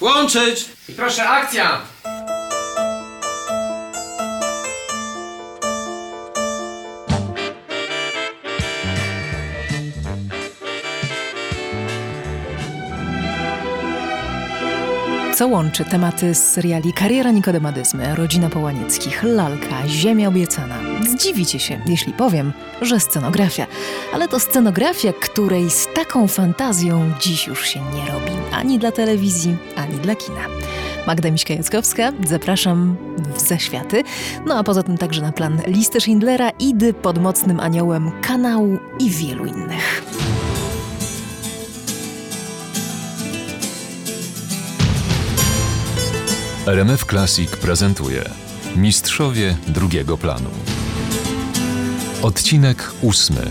Łączyć! I proszę, akcja! Co łączy tematy z seriali Kariera Nikodemadyzmy, Rodzina Połanieckich, Lalka, Ziemia Obiecana? Zdziwicie się, jeśli powiem, że scenografia. Ale to scenografia, której z taką fantazją dziś już się nie robi. Ani dla telewizji, ani dla kina. Magda Miśka-Jackowska, zapraszam w Zaświaty. No a poza tym także na plan listy Schindlera, Idy pod mocnym aniołem, kanału i wielu innych. RMF Classic prezentuje Mistrzowie drugiego planu. Odcinek ósmy.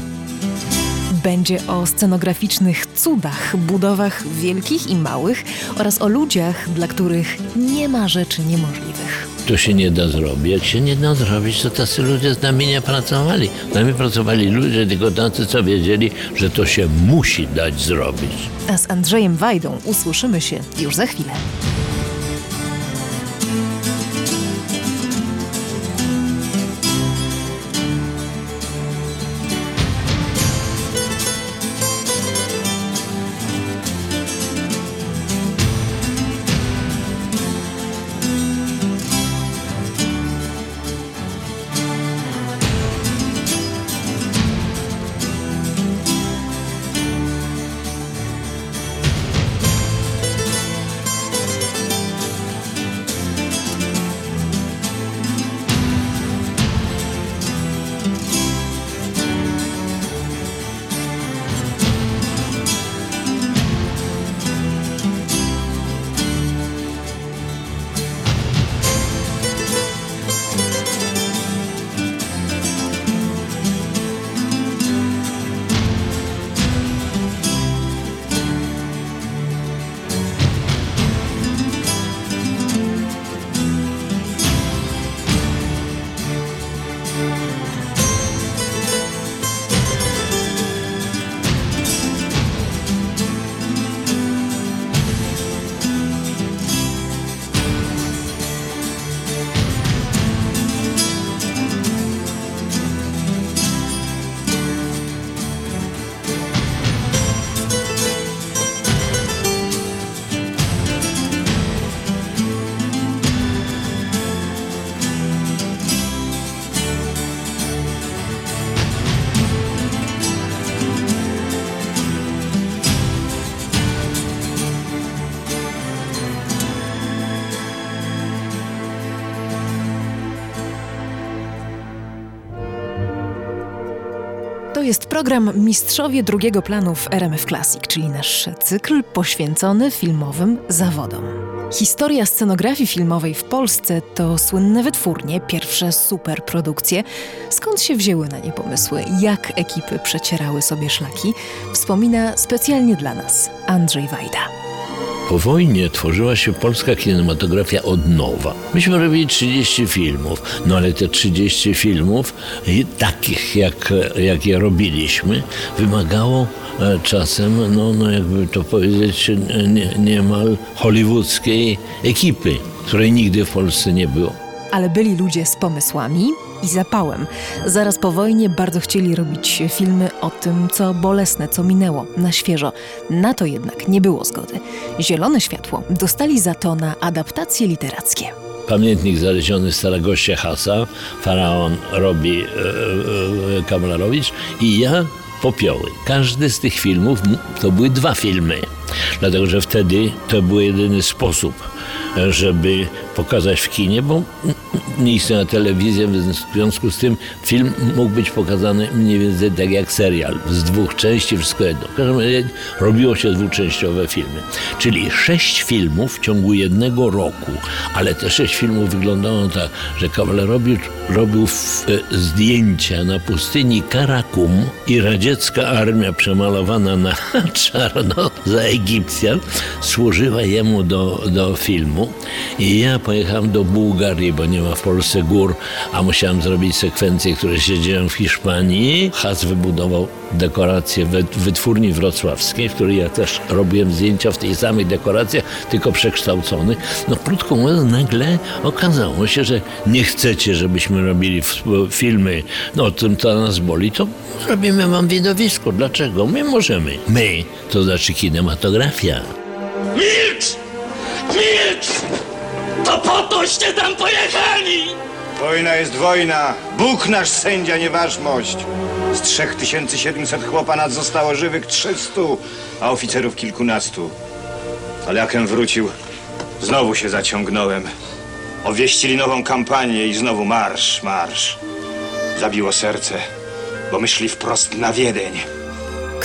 Będzie o scenograficznych cudach, budowach wielkich i małych oraz o ludziach, dla których nie ma rzeczy niemożliwych. To się nie da zrobić. Jak się nie da zrobić, to tacy ludzie z nami nie pracowali. Z nami pracowali ludzie tylko tacy, co wiedzieli, że to się musi dać zrobić. A z Andrzejem Wajdą usłyszymy się już za chwilę. Program Mistrzowie drugiego planu w RMF Classic, czyli nasz cykl poświęcony filmowym zawodom. Historia scenografii filmowej w Polsce to słynne wytwórnie, pierwsze superprodukcje. Skąd się wzięły na nie pomysły? Jak ekipy przecierały sobie szlaki? Wspomina specjalnie dla nas Andrzej Wajda. Po wojnie tworzyła się polska kinematografia od nowa. Myśmy robili 30 filmów, no ale te 30 filmów, takich jak, jak je robiliśmy, wymagało e, czasem, no, no jakby to powiedzieć, nie, niemal hollywoodzkiej ekipy, której nigdy w Polsce nie było. Ale byli ludzie z pomysłami i zapałem. Zaraz po wojnie bardzo chcieli robić filmy o tym, co bolesne, co minęło, na świeżo. Na to jednak nie było zgody. Zielone światło dostali za to na adaptacje literackie. Pamiętnik znaleziony w Staragoście Hasa, faraon robi e, e, Kamalarowicz i ja popioły. Każdy z tych filmów to były dwa filmy, dlatego że wtedy to był jedyny sposób, e, żeby pokazać w kinie, bo nie istniała telewizja, więc w związku z tym film mógł być pokazany mniej więcej tak jak serial, z dwóch części, wszystko jedno. W każdym razie robiło się dwuczęściowe filmy. Czyli sześć filmów w ciągu jednego roku, ale te sześć filmów wyglądało tak, że Kawalerowicz robił e, zdjęcia na pustyni Karakum i radziecka armia przemalowana na czarno za Egipcjan służyła jemu do, do filmu i ja pojechałem do Bułgarii, bo nie ma w Polsce gór, a musiałem zrobić sekwencje, które się dzieją w Hiszpanii. Has wybudował dekorację wytwórni wrocławskiej, w której ja też robiłem zdjęcia w tej samej dekoracji, tylko przekształcony. No krótko mówiąc, nagle okazało się, że nie chcecie, żebyśmy robili filmy, no o tym to nas boli, to robimy wam widowisko. Dlaczego? My możemy. My, to znaczy kinematografia. Milcz! Milcz! To po toście tam pojechali! Wojna jest wojna. Bóg nasz sędzia, nieważność. Z 3700 chłopa nad zostało żywych 300, a oficerów kilkunastu. Ale jakem wrócił, znowu się zaciągnąłem. Obwieścili nową kampanię i znowu marsz, marsz. Zabiło serce, bo myśli wprost na Wiedeń.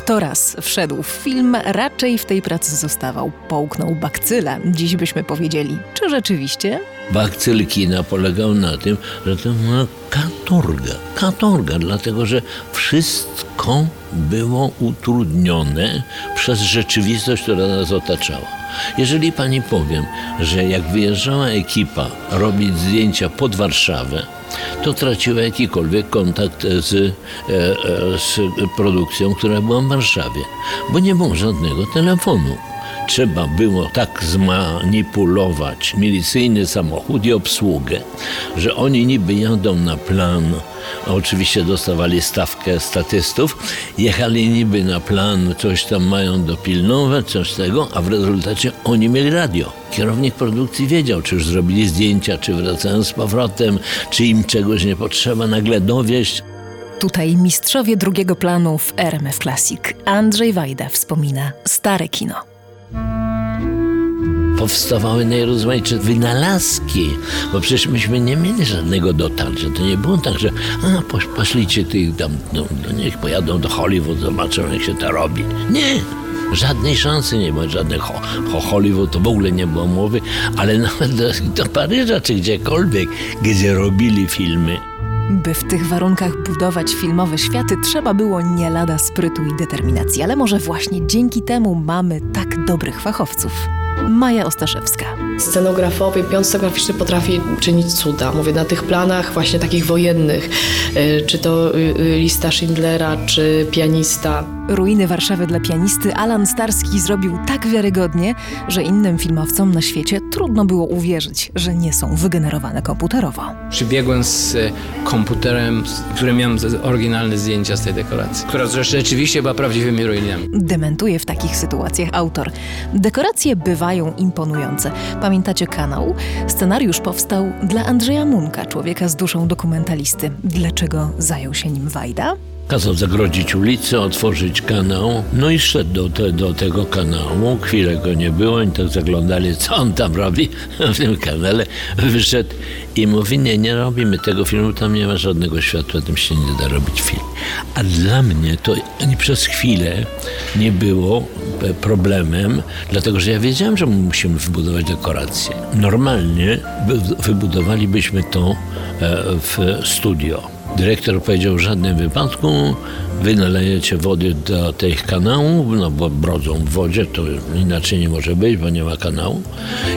Kto raz wszedł w film, raczej w tej pracy zostawał. Połknął bakcyla, dziś byśmy powiedzieli. Czy rzeczywiście? Bakcyl kina polegał na tym, że to była katorga. Katorga, dlatego że wszystko było utrudnione przez rzeczywistość, która nas otaczała. Jeżeli pani powiem, że jak wyjeżdżała ekipa robić zdjęcia pod Warszawę, to traciła jakikolwiek kontakt z, e, e, z produkcją, która była w Warszawie, bo nie było żadnego telefonu trzeba było tak zmanipulować milicyjny samochód i obsługę, że oni niby jadą na plan, oczywiście dostawali stawkę statystów, jechali niby na plan, coś tam mają dopilnować, coś tego, a w rezultacie oni mieli radio. Kierownik produkcji wiedział, czy już zrobili zdjęcia, czy wracają z powrotem, czy im czegoś nie potrzeba nagle dowieść. Tutaj mistrzowie drugiego planu w RMF Classic. Andrzej Wajda wspomina stare kino powstawały najrozmaitsze wynalazki, bo przecież myśmy nie mieli żadnego dotarcia. To nie było tak, że a, posz, poszlicie ty tam, no, no, niech pojadą do Hollywood, zobaczą jak się to robi. Nie, Żadnej szansy nie było, żadnych ho, ho Hollywood to w ogóle nie było mowy, ale nawet do, do Paryża czy gdziekolwiek, gdzie robili filmy. By w tych warunkach budować filmowe światy, trzeba było nie lada sprytu i determinacji, ale może właśnie dzięki temu mamy tak dobrych fachowców. Maja Ostaszewska. Scenografowie, piąt scenograficzny potrafi czynić cuda. Mówię na tych planach właśnie takich wojennych, y, czy to y, y, lista Schindlera, czy pianista. Ruiny Warszawy dla pianisty Alan Starski zrobił tak wiarygodnie, że innym filmowcom na świecie trudno było uwierzyć, że nie są wygenerowane komputerowo. Przybiegłem z komputerem, w którym miałem oryginalne zdjęcia z tej dekoracji, która rzeczywiście była prawdziwymi ruinami. Dementuje w takich sytuacjach autor. Dekoracje bywają imponujące. Pamiętacie kanał? Scenariusz powstał dla Andrzeja Munka, człowieka z duszą dokumentalisty. Dlaczego zajął się nim Wajda? Kazał zagrodzić ulicę, otworzyć kanał, no i szedł do, te, do tego kanału. Chwilę go nie było, oni tak zaglądali, co on tam robi w tym kanale. Wyszedł i mówi, nie, nie robimy tego filmu, tam nie ma żadnego światła, tym się nie da robić film. A dla mnie to ani przez chwilę nie było problemem, dlatego że ja wiedziałem, że musimy wybudować dekoracje. Normalnie wybudowalibyśmy to e, w studio Dyrektor powiedział, w żadnym wypadku wy nalejecie wody do tych kanałów, no bo brodzą w wodzie, to inaczej nie może być, bo nie ma kanału.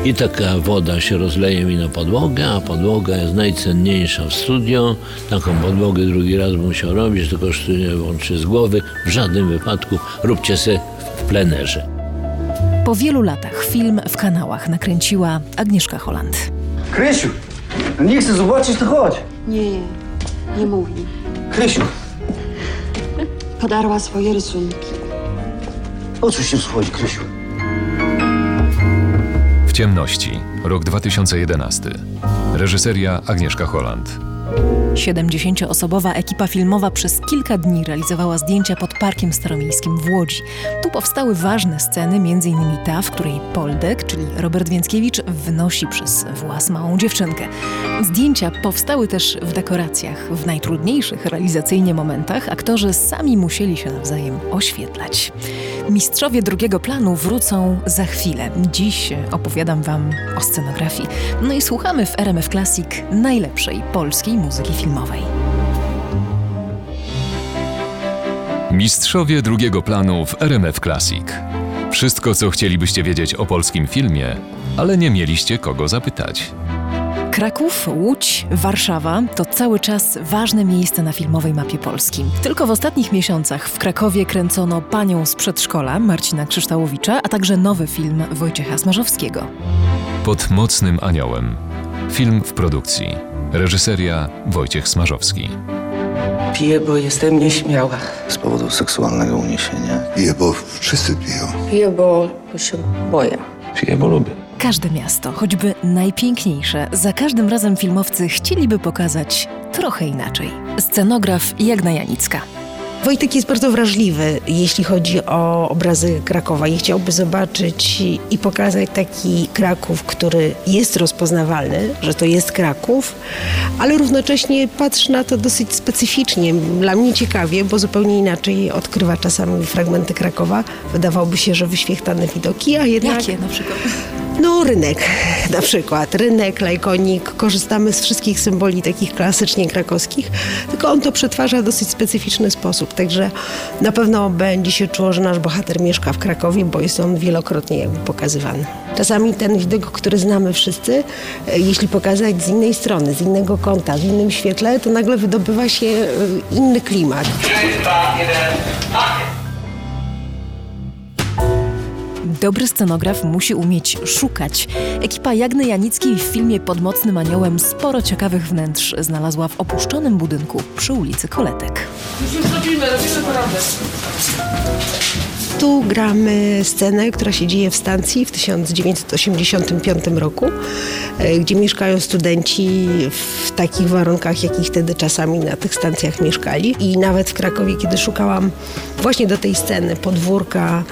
I taka woda się rozleje mi na podłogę, a podłoga jest najcenniejsza w studio. Taką podłogę drugi raz musiał robić, to kosztuje łącznie z głowy. W żadnym wypadku róbcie se w plenerze. Po wielu latach film w kanałach nakręciła Agnieszka Holland. Krysiu, nie chcę zobaczyć, to chodź. Nie, nie mówi. Krysiu, Podarła swoje rysunki. o co się schodzi, Krysiu? W ciemności, rok 2011. Reżyseria Agnieszka Holland. 70-osobowa ekipa filmowa przez kilka dni realizowała zdjęcia pod Parkiem Staromiejskim w Łodzi. Tu powstały ważne sceny, m.in. ta, w której Poldek, czyli Robert Więckiewicz, wnosi przez włas małą dziewczynkę. Zdjęcia powstały też w dekoracjach. W najtrudniejszych realizacyjnie momentach aktorzy sami musieli się nawzajem oświetlać. Mistrzowie drugiego planu wrócą za chwilę. Dziś opowiadam Wam o scenografii. No i słuchamy w RMF Classic najlepszej polskiej muzyki filmowej. Mistrzowie drugiego planu w RMF Classic. Wszystko, co chcielibyście wiedzieć o polskim filmie, ale nie mieliście kogo zapytać. Kraków, Łódź, Warszawa to cały czas ważne miejsca na filmowej mapie Polski. Tylko w ostatnich miesiącach w Krakowie kręcono Panią z przedszkola Marcina Krzyształowicza, a także nowy film Wojciecha Smarzowskiego. Pod mocnym aniołem. Film w produkcji. Reżyseria Wojciech Smarzowski. Piję, bo jestem nieśmiała. Z powodu seksualnego uniesienia. Piję, bo wszyscy piją. Piję, bo, się boję. Piję, bo lubię. Każde miasto, choćby najpiękniejsze, za każdym razem filmowcy chcieliby pokazać trochę inaczej. Scenograf Jagna Janicka. Wojtek jest bardzo wrażliwy, jeśli chodzi o obrazy Krakowa i chciałby zobaczyć i pokazać taki Kraków, który jest rozpoznawalny, że to jest Kraków, ale równocześnie patrzy na to dosyć specyficznie. Dla mnie ciekawie, bo zupełnie inaczej odkrywa czasami fragmenty Krakowa. Wydawałoby się, że wyświechtane widoki, a jednak... Jakie na przykład? No, rynek na przykład. Rynek, lajkonik. Korzystamy z wszystkich symboli takich klasycznie krakowskich, tylko on to przetwarza w dosyć specyficzny sposób. Także na pewno będzie się czuło, że nasz bohater mieszka w Krakowie, bo jest on wielokrotnie pokazywany. Czasami ten widok, który znamy wszyscy, e, jeśli pokazać z innej strony, z innego kąta, w innym świetle, to nagle wydobywa się e, inny klimat. Dobry scenograf musi umieć szukać. Ekipa Jagny Janickiej w filmie Pod mocnym aniołem sporo ciekawych wnętrz znalazła w opuszczonym budynku przy ulicy Koletek. Już robimy, robimy porządek. Tu gramy scenę, która się dzieje w stacji w 1985 roku, e, gdzie mieszkają studenci w takich warunkach, jakich wtedy czasami na tych stacjach mieszkali. I nawet w Krakowie, kiedy szukałam właśnie do tej sceny podwórka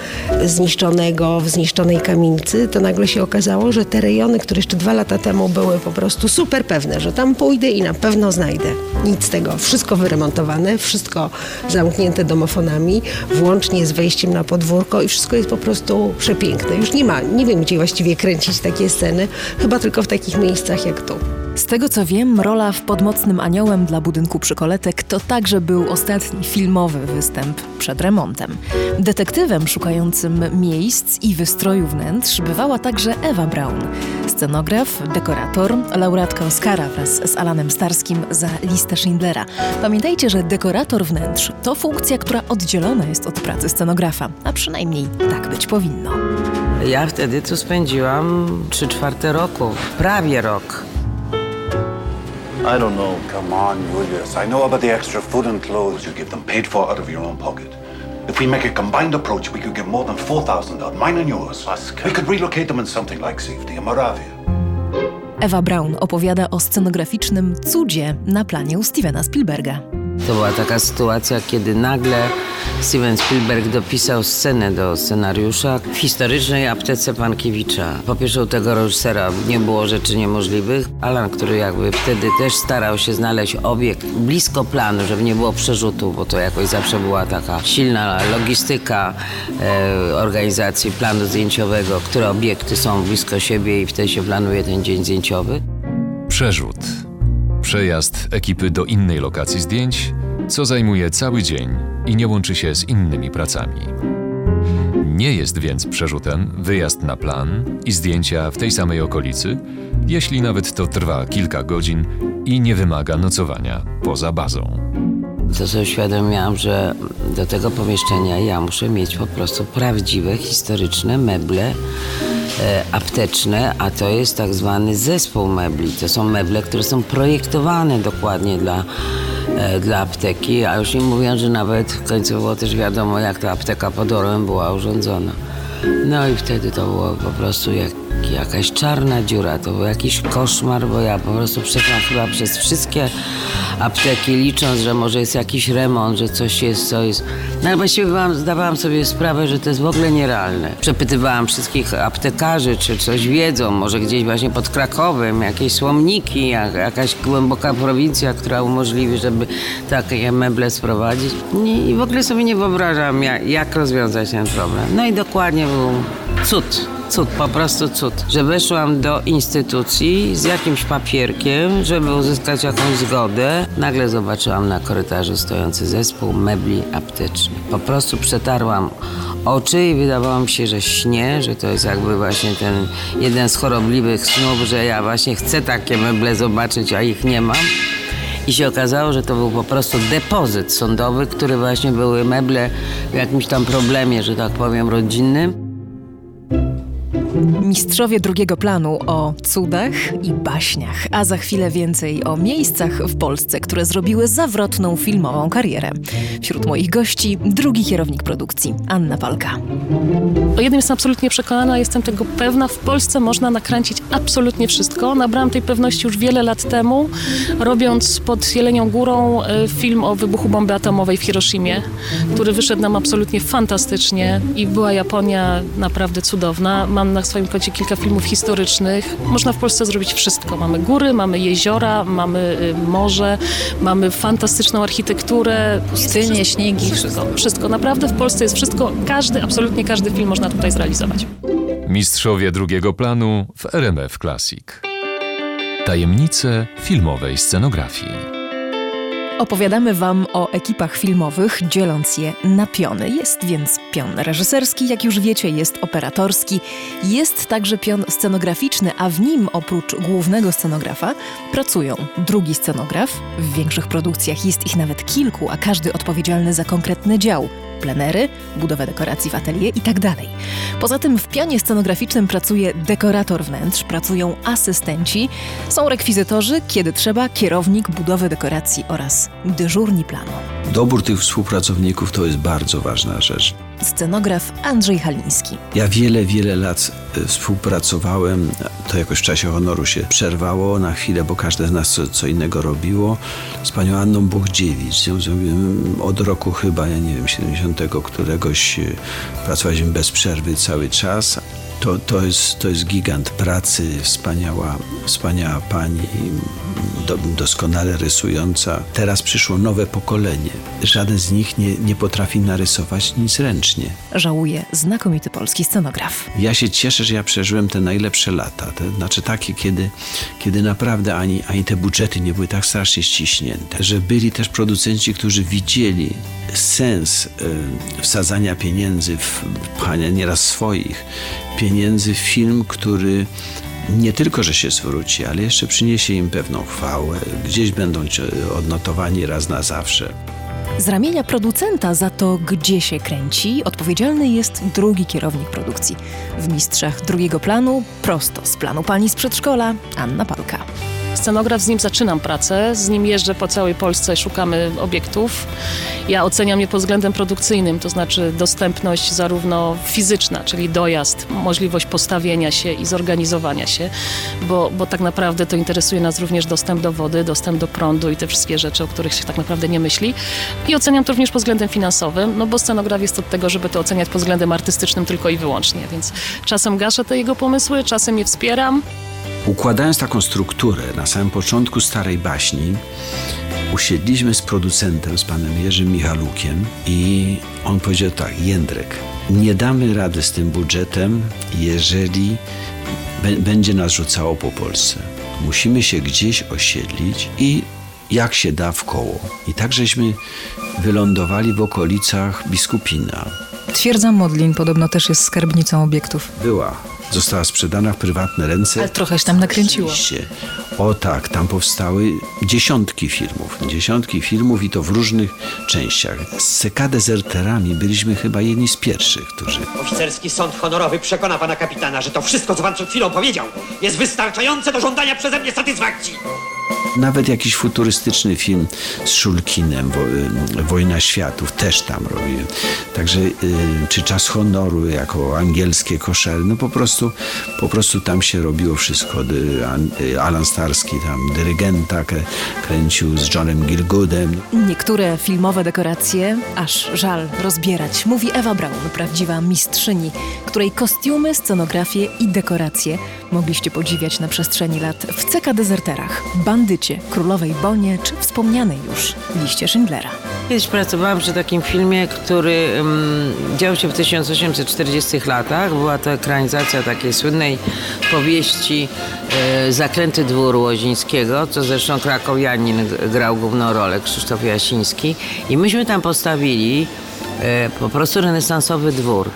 zniszczonego w zniszczonej kamienicy, to nagle się okazało, że te rejony, które jeszcze dwa lata temu były po prostu super pewne, że tam pójdę i na pewno znajdę. Nic z tego. Wszystko wyremontowane, wszystko zamknięte domofonami, włącznie z wejściem na podwórko i wszystko jest po prostu przepiękne. Już nie ma, nie wiem gdzie właściwie kręcić takie sceny, chyba tylko w takich miejscach jak tu. Z tego co wiem, rola w Podmocnym Aniołem dla budynku Przykoletek to także był ostatni filmowy występ przed remontem. Detektywem szukającym miejsc i wystroju wnętrz bywała także Ewa Braun. Scenograf, dekorator, laureatka Oscara wraz z Alanem Starskim za listę Schindlera. Pamiętajcie, że dekorator wnętrz to funkcja, która oddzielona jest od pracy scenografa, a przynajmniej tak być powinno. Ja wtedy tu spędziłam 3 czwarte roku, prawie rok. I don't know. Come on, Julius. I know about the extra food and clothes you give them paid for out of your own pocket. If we make a combined approach, we could get more than 4,000 out, of mine and yours. We could relocate them in something like safety in Moravia. Ewa Braun opowiada o scenograficznym cudzie na planie u Stevena Spielberga. To była taka sytuacja, kiedy nagle Steven Spielberg dopisał scenę do scenariusza w historycznej aptece Pankiewicza. Popieszył tego reżysera, nie było rzeczy niemożliwych. Alan, który jakby wtedy też starał się znaleźć obiekt blisko planu, żeby nie było przerzutu, bo to jakoś zawsze była taka silna logistyka e, organizacji planu zdjęciowego, które obiekty są blisko siebie i wtedy się planuje ten dzień zdjęciowy. Przerzut. Przejazd ekipy do innej lokacji zdjęć, co zajmuje cały dzień i nie łączy się z innymi pracami. Nie jest więc przerzutem wyjazd na plan i zdjęcia w tej samej okolicy, jeśli nawet to trwa kilka godzin i nie wymaga nocowania poza bazą. To sobie uświadomiłam, że do tego pomieszczenia ja muszę mieć po prostu prawdziwe, historyczne meble apteczne, a to jest tak zwany zespół mebli. To są meble, które są projektowane dokładnie dla, e, dla apteki, a już nie mówiąc, że nawet było też wiadomo, jak ta apteka pod Orłem była urządzona. No i wtedy to było po prostu jak, jakaś czarna dziura, to był jakiś koszmar, bo ja po prostu przeszłam chyba przez wszystkie apteki, licząc, że może jest jakiś remont, że coś jest, co jest. No właściwie byłam, zdawałam sobie sprawę, że to jest w ogóle nierealne. Przepytywałam wszystkich aptekarzy, czy coś wiedzą, może gdzieś właśnie pod Krakowem, jakieś słomniki, jak, jakaś głęboka prowincja, która umożliwi, żeby takie meble sprowadzić. Nie, I w ogóle sobie nie wyobrażam, jak, jak rozwiązać ten problem. No i dokładnie był cud. Cud, po prostu cud. Że weszłam do instytucji z jakimś papierkiem, żeby uzyskać jakąś zgodę. Nagle zobaczyłam na korytarzu stojący zespół mebli aptecznych. Po prostu przetarłam oczy i wydawało mi się, że śnie, że to jest jakby właśnie ten jeden z chorobliwych snów, że ja właśnie chcę takie meble zobaczyć, a ich nie mam. I się okazało, że to był po prostu depozyt sądowy, który właśnie były meble w jakimś tam problemie, że tak powiem, rodzinnym. Mistrzowie drugiego planu o cudach i baśniach, a za chwilę więcej o miejscach w Polsce, które zrobiły zawrotną filmową karierę. Wśród moich gości drugi kierownik produkcji, Anna Palka. O jednym jestem absolutnie przekonana, jestem tego pewna. W Polsce można nakręcić absolutnie wszystko. Nabrałam tej pewności już wiele lat temu, robiąc pod Jelenią Górą e, film o wybuchu bomby atomowej w Hiroshimie, który wyszedł nam absolutnie fantastycznie i była Japonia naprawdę cudowna. Mam na swoim koncie kilka filmów historycznych. Można w Polsce zrobić wszystko. Mamy góry, mamy jeziora, mamy y, morze, mamy fantastyczną architekturę. Pustynie, śniegi, Wszystko, wszystko. Naprawdę w Polsce jest wszystko. Każdy, absolutnie każdy film można tutaj zrealizować. Mistrzowie drugiego planu w RMF Classic. Tajemnice filmowej scenografii. Opowiadamy Wam o ekipach filmowych, dzieląc je na piony. Jest więc pion reżyserski, jak już wiecie, jest operatorski, jest także pion scenograficzny, a w nim oprócz głównego scenografa pracują drugi scenograf. W większych produkcjach jest ich nawet kilku, a każdy odpowiedzialny za konkretny dział plenery, budowę dekoracji w atelier i tak. Poza tym w pionie scenograficznym pracuje dekorator wnętrz, pracują asystenci, są rekwizytorzy, kiedy trzeba, kierownik budowy dekoracji oraz dyżurni planu. Dobór tych współpracowników to jest bardzo ważna rzecz. Scenograf Andrzej Haliński. Ja wiele, wiele lat e, współpracowałem, to jakoś w czasie honoru się przerwało na chwilę, bo każde z nas co, co innego robiło, z panią Anną Buchdziewicz. Nią zrobiłem od roku chyba, ja nie wiem, 70 któregoś e, pracowaliśmy bez przerwy cały czas. To, to, jest, to jest gigant pracy, wspaniała, wspaniała pani, do, doskonale rysująca. Teraz przyszło nowe pokolenie. Żaden z nich nie, nie potrafi narysować nic ręcznie. Żałuje znakomity polski scenograf. Ja się cieszę, że ja przeżyłem te najlepsze lata. To znaczy takie, kiedy, kiedy naprawdę ani, ani te budżety nie były tak strasznie ściśnięte. Że byli też producenci, którzy widzieli sens y, wsadzania pieniędzy, pchania nieraz swoich pieniędzy w film, który nie tylko, że się zwróci, ale jeszcze przyniesie im pewną chwałę. Gdzieś będą odnotowani raz na zawsze. Z ramienia producenta za to, gdzie się kręci, odpowiedzialny jest drugi kierownik produkcji. W mistrzach drugiego planu, prosto z planu pani z przedszkola, Anna Palka. Scenograf, z nim zaczynam pracę, z nim jeżdżę po całej Polsce, szukamy obiektów. Ja oceniam je pod względem produkcyjnym, to znaczy dostępność zarówno fizyczna, czyli dojazd, możliwość postawienia się i zorganizowania się, bo, bo tak naprawdę to interesuje nas również dostęp do wody, dostęp do prądu i te wszystkie rzeczy, o których się tak naprawdę nie myśli. I oceniam to również pod względem finansowym, no bo scenograf jest od tego, żeby to oceniać pod względem artystycznym tylko i wyłącznie, więc czasem gaszę te jego pomysły, czasem je wspieram. Układając taką strukturę na samym początku starej baśni, usiedliśmy z producentem, z panem Jerzym Michalukiem i on powiedział tak, Jędrek, nie damy rady z tym budżetem, jeżeli będzie nas rzucało po Polsce. Musimy się gdzieś osiedlić i jak się da w koło. I tak żeśmy wylądowali w okolicach Biskupina. Twierdza Modlin podobno też jest skarbnicą obiektów. Była. Została sprzedana w prywatne ręce. Ale trochę się tam nakręciło. O tak, tam powstały dziesiątki filmów. Dziesiątki filmów i to w różnych częściach. Z CK Dezerterami byliśmy chyba jedni z pierwszych, którzy... Oficerski sąd honorowy przekona pana kapitana, że to wszystko, co pan przed chwilą powiedział, jest wystarczające do żądania przeze mnie satysfakcji. Nawet jakiś futurystyczny film z Szulkinem, y, Wojna Światów, też tam robiłem. Także, y, czy Czas Honoru jako angielskie koszery, no po prostu, po prostu tam się robiło wszystko. Y, Alan Starski tam dyrygenta kręcił z Johnem Gilgoodem. Niektóre filmowe dekoracje aż żal rozbierać, mówi Ewa Braun, prawdziwa mistrzyni, której kostiumy, scenografię i dekoracje mogliście podziwiać na przestrzeni lat w CK Dezerterach. Bandy Edycie, Królowej Bonie czy wspomnianej już liście Schindlera. Kiedyś pracowałam przy takim filmie, który um, działo się w 1840 latach. Była to ekranizacja takiej słynnej powieści e, Zaklęty dwór Łozińskiego, co zresztą krakowianin grał główną rolę, Krzysztof Jasiński. I myśmy tam postawili e, po prostu renesansowy dwór.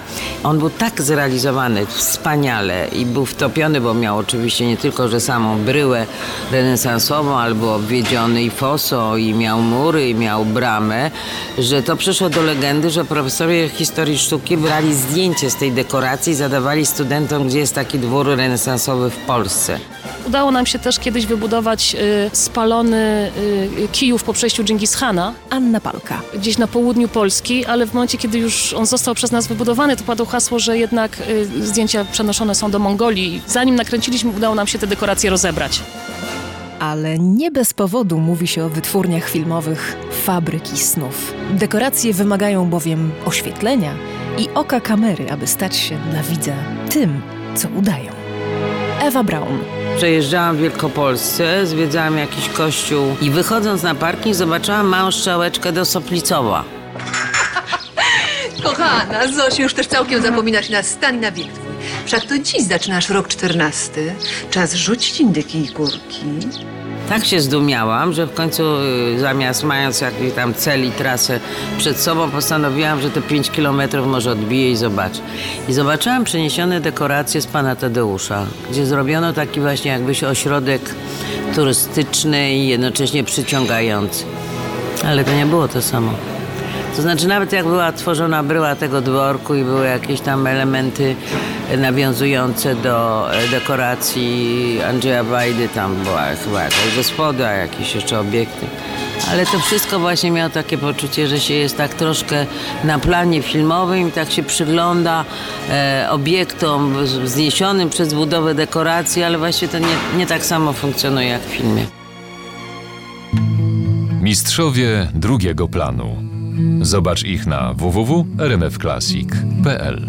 On był tak zrealizowany wspaniale i był wtopiony, bo miał oczywiście nie tylko, że samą bryłę renesansową, ale był obwiedziony i fosą, i miał mury, i miał bramę, że to przyszło do legendy, że profesorowie historii sztuki brali zdjęcie z tej dekoracji i zadawali studentom, gdzie jest taki dwór renesansowy w Polsce. Udało nam się też kiedyś wybudować y, spalony y, Kijów po przejściu Dżingis Hana. Anna Palka. Gdzieś na południu Polski, ale w momencie, kiedy już on został przez nas wybudowany, to padło hasło, że jednak y, zdjęcia przenoszone są do Mongolii. Zanim nakręciliśmy, udało nam się te dekoracje rozebrać. Ale nie bez powodu mówi się o wytwórniach filmowych fabryki snów. Dekoracje wymagają bowiem oświetlenia i oka kamery, aby stać się dla widza tym, co udają. Ewa Braun. Przejeżdżałam w Wielkopolsce, zwiedzałam jakiś kościół i wychodząc na parking zobaczyłam małą strzałeczkę do Soplicowa. Kochana, Zosiu, już też całkiem zapominasz na stan i na wiek twój. Wszak to dziś zaczynasz rok czternasty. Czas rzucić indyki i kurki. Tak się zdumiałam, że w końcu y, zamiast mając jakiś tam cel i trasę przed sobą, postanowiłam, że te 5 kilometrów może odbiję i zobaczę. I zobaczyłam przeniesione dekoracje z pana Tadeusza, gdzie zrobiono taki właśnie jakbyś ośrodek turystyczny i jednocześnie przyciągający. Ale to nie było to samo. To znaczy nawet jak była tworzona bryła tego dworku i były jakieś tam elementy nawiązujące do e, dekoracji Andrzeja Wajdy, tam była chyba jakaś gospoda, jakieś jeszcze obiekty. Ale to wszystko właśnie miało takie poczucie, że się jest tak troszkę na planie filmowym i tak się przygląda e, obiektom wzniesionym przez budowę dekoracji, ale właśnie to nie, nie tak samo funkcjonuje jak w filmie. Mistrzowie drugiego planu. Zobacz ich na www.rmfclassic.pl.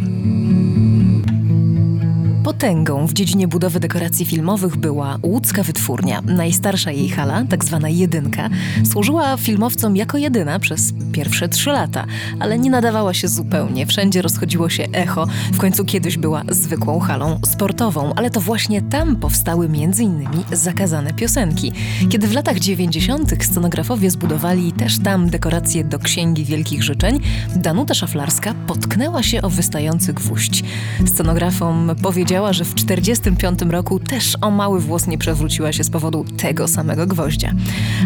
Potęgą w dziedzinie budowy dekoracji filmowych była łódzka wytwórnia. Najstarsza jej hala, tak zwana jedynka, służyła filmowcom jako jedyna przez pierwsze trzy lata, ale nie nadawała się zupełnie. Wszędzie rozchodziło się echo. W końcu kiedyś była zwykłą halą sportową, ale to właśnie tam powstały m.in. zakazane piosenki. Kiedy w latach 90. scenografowie zbudowali też tam dekoracje do Księgi Wielkich Życzeń, Danuta Szaflarska potknęła się o wystający gwóźdź. Scenografom powiedziała, że w 45 roku też o mały włos nie przewróciła się z powodu tego samego gwoździa.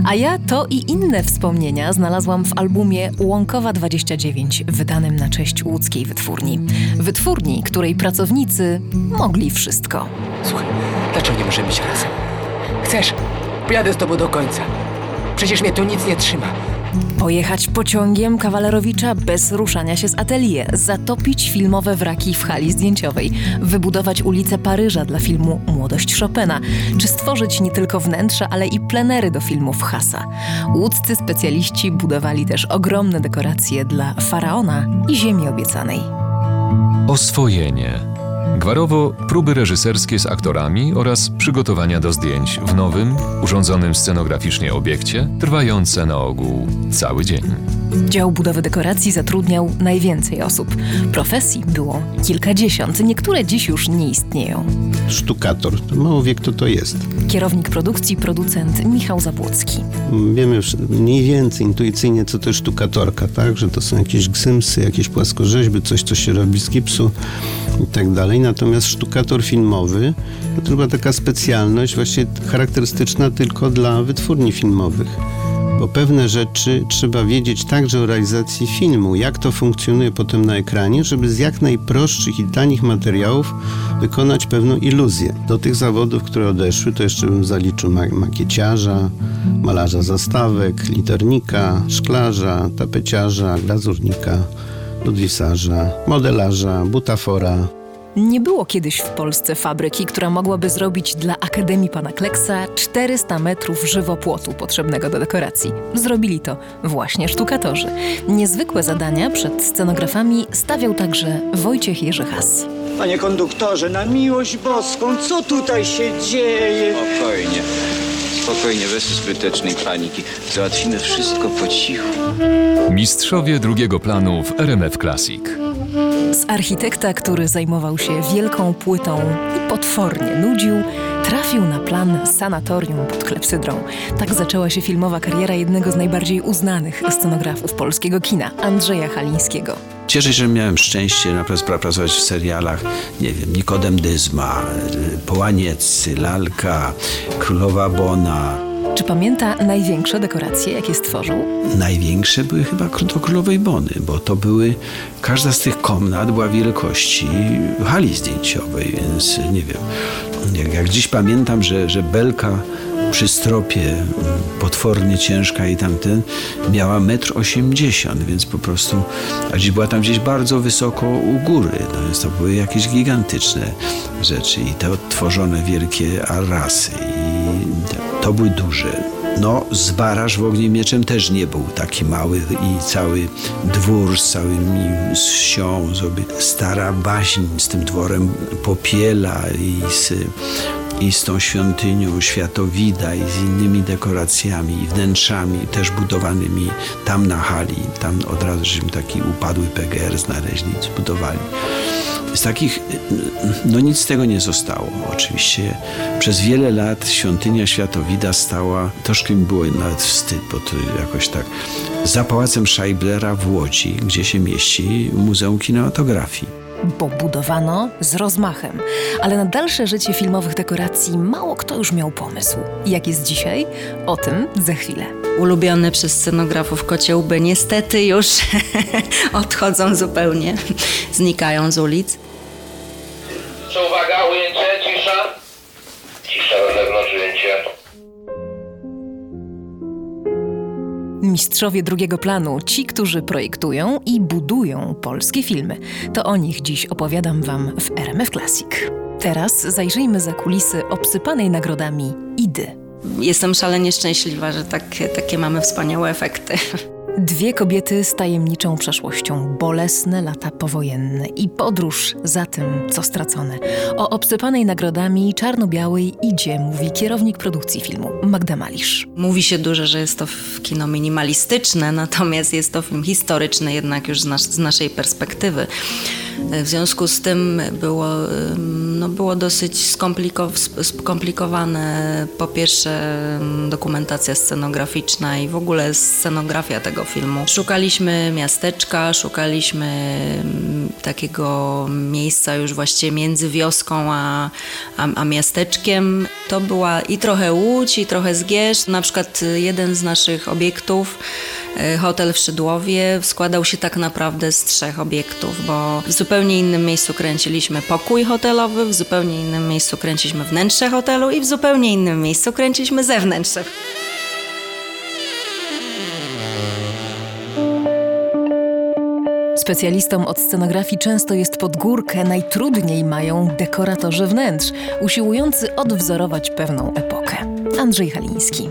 A ja to i inne wspomnienia znalazłam w albumie Łąkowa 29, wydanym na cześć łódzkiej wytwórni. Wytwórni, której pracownicy mogli wszystko. Słuchaj, dlaczego nie możemy być razem? Chcesz? Pojadę z tobą do końca. Przecież mnie tu nic nie trzyma. Pojechać pociągiem kawalerowicza bez ruszania się z atelier, zatopić filmowe wraki w hali zdjęciowej, wybudować ulicę Paryża dla filmu Młodość Chopina, czy stworzyć nie tylko wnętrza, ale i plenery do filmów Hasa. Łódzcy specjaliści budowali też ogromne dekoracje dla Faraona i Ziemi Obiecanej. Oswojenie. Gwarowo próby reżyserskie z aktorami oraz przygotowania do zdjęć w nowym, urządzonym scenograficznie obiekcie, trwające na ogół cały dzień. Dział budowy dekoracji zatrudniał najwięcej osób. Profesji było kilkadziesiąt, niektóre dziś już nie istnieją. Sztukator, to mało wie kto to jest. Kierownik produkcji, producent Michał Zabłocki. Wiemy już mniej więcej intuicyjnie, co to jest sztukatorka, tak? Że to są jakieś gzymsy, jakieś płaskorzeźby, coś, co się robi z gipsu i tak dalej. Natomiast sztukator filmowy to chyba taka specjalność właśnie charakterystyczna tylko dla wytwórni filmowych. Bo pewne rzeczy trzeba wiedzieć także o realizacji filmu, jak to funkcjonuje potem na ekranie, żeby z jak najprostszych i tanich materiałów wykonać pewną iluzję. Do tych zawodów, które odeszły, to jeszcze bym zaliczył makieciarza, malarza zastawek, liternika, szklarza, tapeciarza, glazurnika, ludwisarza, modelarza, butafora, nie było kiedyś w Polsce fabryki, która mogłaby zrobić dla Akademii Pana Kleksa 400 metrów żywopłotu potrzebnego do dekoracji. Zrobili to właśnie sztukatorzy. Niezwykłe zadania przed scenografami stawiał także Wojciech Jerzy Has. Panie konduktorze, na miłość boską, co tutaj się dzieje? Spokojnie. Spokojnie, bez zbytecznej paniki. Załatwimy wszystko po cichu. Mistrzowie drugiego planu w RMF Classic. Z architekta, który zajmował się wielką płytą i potwornie nudził, trafił na plan sanatorium pod klepsydrą. Tak zaczęła się filmowa kariera jednego z najbardziej uznanych scenografów polskiego kina, Andrzeja Halińskiego. Cieszę się, że miałem szczęście naprawdę pracować w serialach, nie wiem, Nikodem Dyzma, Połanieccy, Lalka, Królowa Bona. Czy pamięta największe dekoracje, jakie stworzył? Największe były chyba do Królowej Bony, bo to były, każda z tych komnat była wielkości hali zdjęciowej, więc nie wiem. Jak, jak dziś pamiętam, że, że belka przy stropie potwornie ciężka i tamten miała metr osiemdziesiąt, więc po prostu, a gdzieś była tam gdzieś bardzo wysoko u góry, no więc to były jakieś gigantyczne rzeczy i te odtworzone wielkie arasy i to były duże. No, Zbaraż w Ogniem też nie był taki mały i cały dwór z całymi z wsią, sobie stara baśń z tym dworem Popiela i z, i z tą świątynią Światowida i z innymi dekoracjami i wnętrzami też budowanymi tam na hali. Tam od razu żeśmy taki upadły PGR znaleźli, zbudowali. Z takich, no nic z tego nie zostało. Oczywiście przez wiele lat świątynia Światowida stała, troszkę mi było nawet wstyd, bo to jakoś tak, za pałacem Scheiblera w Łodzi, gdzie się mieści Muzeum Kinematografii. Bo budowano z rozmachem, ale na dalsze życie filmowych dekoracji mało kto już miał pomysł. Jak jest dzisiaj? O tym za chwilę. Ulubione przez scenografów kociołby niestety już odchodzą zupełnie, znikają z ulic. Mistrzowie drugiego planu, ci, którzy projektują i budują polskie filmy. To o nich dziś opowiadam Wam w RMF Classic. Teraz zajrzyjmy za kulisy obsypanej nagrodami Idy. Jestem szalenie szczęśliwa, że takie, takie mamy wspaniałe efekty. Dwie kobiety z tajemniczą przeszłością, bolesne lata powojenne i podróż za tym, co stracone. O obsypanej nagrodami czarno-białej idzie, mówi kierownik produkcji filmu Magda Malisz. Mówi się dużo, że jest to kino minimalistyczne, natomiast jest to film historyczny jednak już z, nas, z naszej perspektywy. W związku z tym było, no było dosyć skompliko- skomplikowane po pierwsze dokumentacja scenograficzna i w ogóle scenografia tego filmu. Szukaliśmy miasteczka, szukaliśmy ym, takiego miejsca już właściwie między wioską a, a, a miasteczkiem. To była i trochę Łódź, i trochę Zgierz. Na przykład y, jeden z naszych obiektów, y, hotel w Szydłowie, składał się tak naprawdę z trzech obiektów, bo w zupełnie innym miejscu kręciliśmy pokój hotelowy, w zupełnie innym miejscu kręciliśmy wnętrze hotelu i w zupełnie innym miejscu kręciliśmy zewnętrzne. Specjalistom od scenografii często jest pod górkę, najtrudniej mają dekoratorzy wnętrz, usiłujący odwzorować pewną epokę. Andrzej Haliński.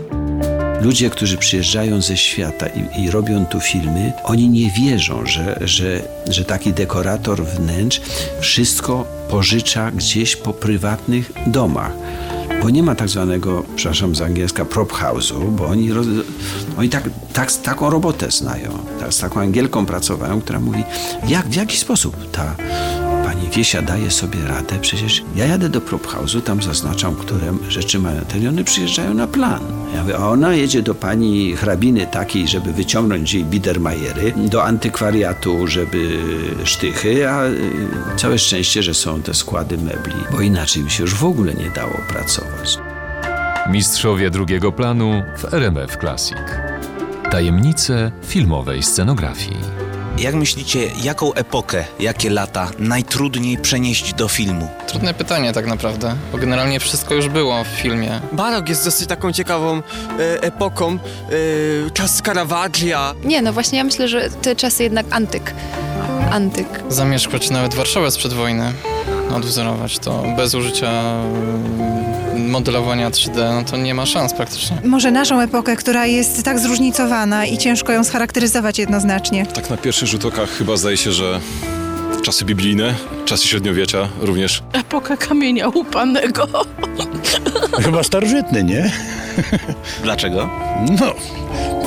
Ludzie, którzy przyjeżdżają ze świata i, i robią tu filmy, oni nie wierzą, że, że, że taki dekorator wnętrz wszystko pożycza gdzieś po prywatnych domach. Bo nie ma tak zwanego, przepraszam z angielska, prop house'u, bo oni, roz, oni tak, tak, taką robotę znają. Tak, z taką Angielką pracowają, która mówi, jak, w jaki sposób ta pani Wiesia daje sobie radę. Przecież ja jadę do prop tam zaznaczam, które rzeczy mają ten i one przyjeżdżają na plan. Ja mówię, a ona jedzie do pani hrabiny takiej, żeby wyciągnąć jej biedermajery, do antykwariatu, żeby sztychy, a y, całe szczęście, że są te składy mebli, bo inaczej by się już w ogóle nie dało pracować. Mistrzowie drugiego planu w RMF Classic. Tajemnice filmowej scenografii. Jak myślicie, jaką epokę, jakie lata najtrudniej przenieść do filmu? Trudne pytanie tak naprawdę, bo generalnie wszystko już było w filmie. Barok jest dosyć taką ciekawą e, epoką. E, czas Caravaglia. Nie, no właśnie ja myślę, że te czasy jednak antyk. Antyk. Zamieszkać nawet Warszawę sprzed wojny, odwzorować to bez użycia mm, modelowania 3D, no to nie ma szans praktycznie. Może naszą epokę, która jest tak zróżnicowana i ciężko ją scharakteryzować jednoznacznie. Tak na pierwszy rzut oka chyba zdaje się, że czasy biblijne, czasy średniowiecia również. Epoka kamienia łupanego. Chyba starożytny, nie? Dlaczego? No,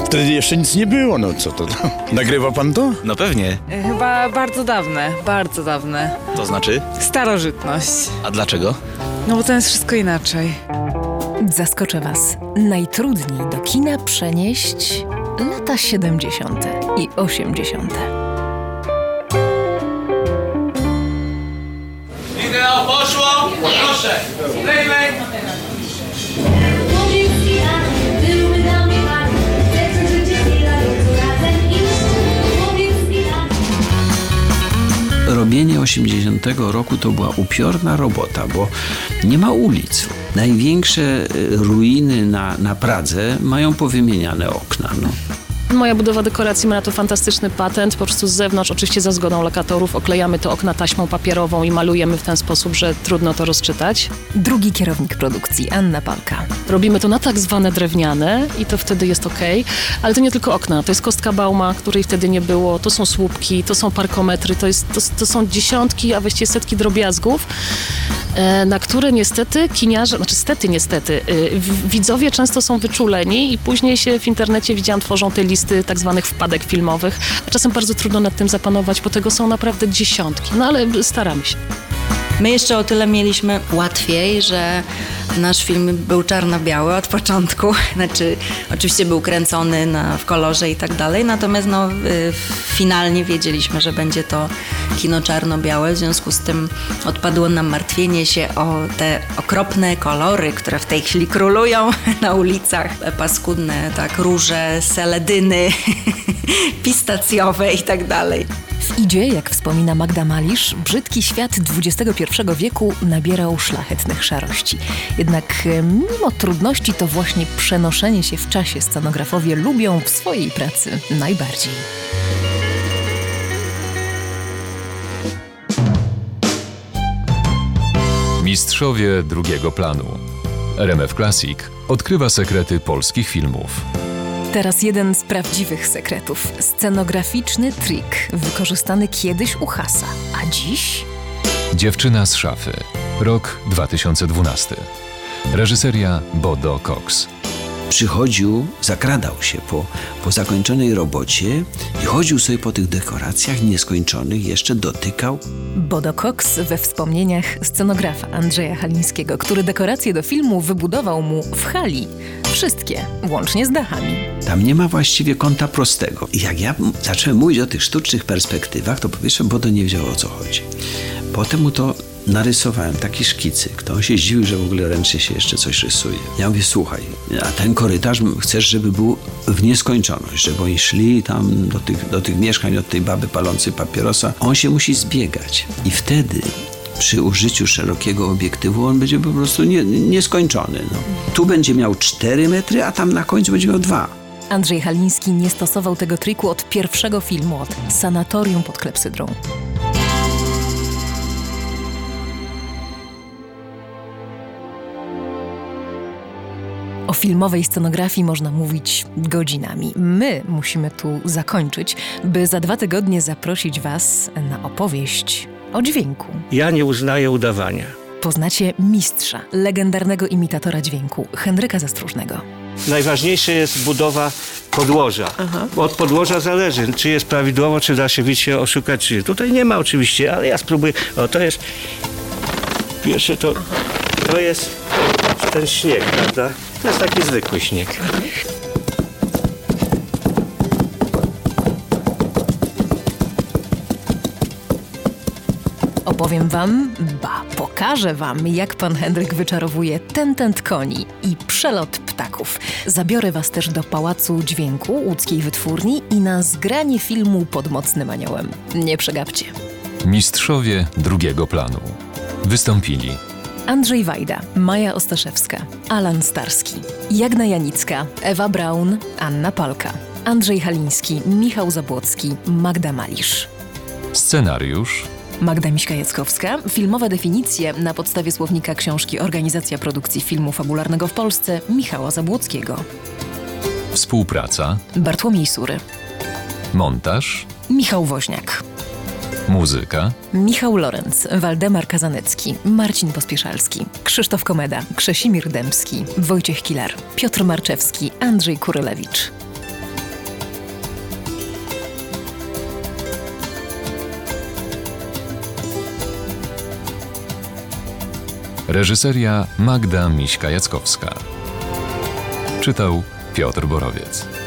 wtedy jeszcze nic nie było, no co to? Nagrywa pan to? No pewnie. Chyba bardzo dawne, bardzo dawne. To znaczy? Starożytność. A dlaczego? No bo to jest wszystko inaczej. Zaskoczę Was. Najtrudniej do kina przenieść lata 70. i 80. Wideo poszło! Proszę! Playback! Robienie 80 roku to była upiorna robota, bo nie ma ulic. Największe y, ruiny na, na Pradze mają powymieniane okna. No. Moja budowa dekoracji ma na to fantastyczny patent. Po prostu z zewnątrz, oczywiście za zgodą lokatorów, oklejamy te okna taśmą papierową i malujemy w ten sposób, że trudno to rozczytać. Drugi kierownik produkcji, Anna Palka. Robimy to na tak zwane drewniane i to wtedy jest ok, ale to nie tylko okna, to jest kostka bauma, której wtedy nie było, to są słupki, to są parkometry, to, jest, to, to są dziesiątki, a właściwie setki drobiazgów, e, na które niestety kiniarze, znaczy stety niestety, y, widzowie często są wyczuleni i później się w internecie widziałam, tworzą te listy tak zwanych wpadek filmowych, czasem bardzo trudno nad tym zapanować, bo tego są naprawdę dziesiątki, no ale staramy się. My jeszcze o tyle mieliśmy łatwiej, że nasz film był czarno-biały od początku. Znaczy, oczywiście był kręcony na, w kolorze i tak dalej, natomiast no, finalnie wiedzieliśmy, że będzie to kino czarno-białe. W związku z tym odpadło nam martwienie się o te okropne kolory, które w tej chwili królują na ulicach. Paskudne, tak, róże, seledyny, pistacjowe i tak dalej. W Idzie, jak wspomina Magda Malisz, brzydki świat XXI wieku nabierał szlachetnych szarości. Jednak e, mimo trudności to właśnie przenoszenie się w czasie scenografowie lubią w swojej pracy najbardziej. Mistrzowie drugiego planu. RMF Classic odkrywa sekrety polskich filmów. Teraz jeden z prawdziwych sekretów. Scenograficzny trik wykorzystany kiedyś u Hasa, a dziś Dziewczyna z szafy. Rok 2012. Reżyseria Bodo Cox. Przychodził, zakradał się po, po zakończonej robocie i chodził sobie po tych dekoracjach nieskończonych, jeszcze dotykał. Bodo Cox we wspomnieniach scenografa Andrzeja Halińskiego, który dekoracje do filmu wybudował mu w hali. Wszystkie, łącznie z dachami. Tam nie ma właściwie kąta prostego. I jak ja zacząłem mówić o tych sztucznych perspektywach, to po pierwsze Bodo nie wiedział o co chodzi. Potem mu to narysowałem, taki szkicyk. To on się zdziwił, że w ogóle ręcznie się jeszcze coś rysuje. Ja mówię, słuchaj, a ten korytarz chcesz, żeby był w nieskończoność, żeby oni szli tam do tych, do tych mieszkań od tej baby palącej papierosa. On się musi zbiegać. I wtedy przy użyciu szerokiego obiektywu on będzie po prostu nie, nieskończony. No. Tu będzie miał 4 metry, a tam na końcu będzie miał 2. Andrzej Haliński nie stosował tego triku od pierwszego filmu, od Sanatorium pod klepsydrą. O filmowej scenografii można mówić godzinami. My musimy tu zakończyć, by za dwa tygodnie zaprosić Was na opowieść o dźwięku. Ja nie uznaję udawania. Poznacie mistrza, legendarnego imitatora dźwięku, Henryka Zastróżnego. Najważniejsza jest budowa podłoża. Bo Od podłoża zależy, czy jest prawidłowo, czy da się wiecie oszukać. Czy... Tutaj nie ma oczywiście, ale ja spróbuję. O, to jest. Pierwsze to. To jest ten śnieg, prawda? To jest taki zwykły śnieg. Opowiem wam, ba, pokażę wam, jak pan Henryk wyczarowuje tentent koni i przelot ptaków. Zabiorę was też do Pałacu Dźwięku łódzkiej wytwórni i na zgranie filmu pod Mocnym Aniołem. Nie przegapcie. Mistrzowie drugiego planu. Wystąpili Andrzej Wajda, Maja Ostaszewska, Alan Starski, Jagna Janicka, Ewa Braun, Anna Palka, Andrzej Haliński, Michał Zabłocki, Magda Malisz. scenariusz. Magda Miśka-Jackowska, filmowe definicje. Na podstawie słownika książki Organizacja Produkcji Filmu Fabularnego w Polsce Michała Zabłockiego. Współpraca, Bartłomiej Sury, montaż, Michał Woźniak, Muzyka Michał Lorenz, Waldemar Kazanecki, Marcin Pospieszalski, Krzysztof Komeda, Krzesimir Dębski, Wojciech Kilar, Piotr Marczewski, Andrzej Kurylewicz. Reżyseria Magda Miśka-Jackowska. Czytał Piotr Borowiec.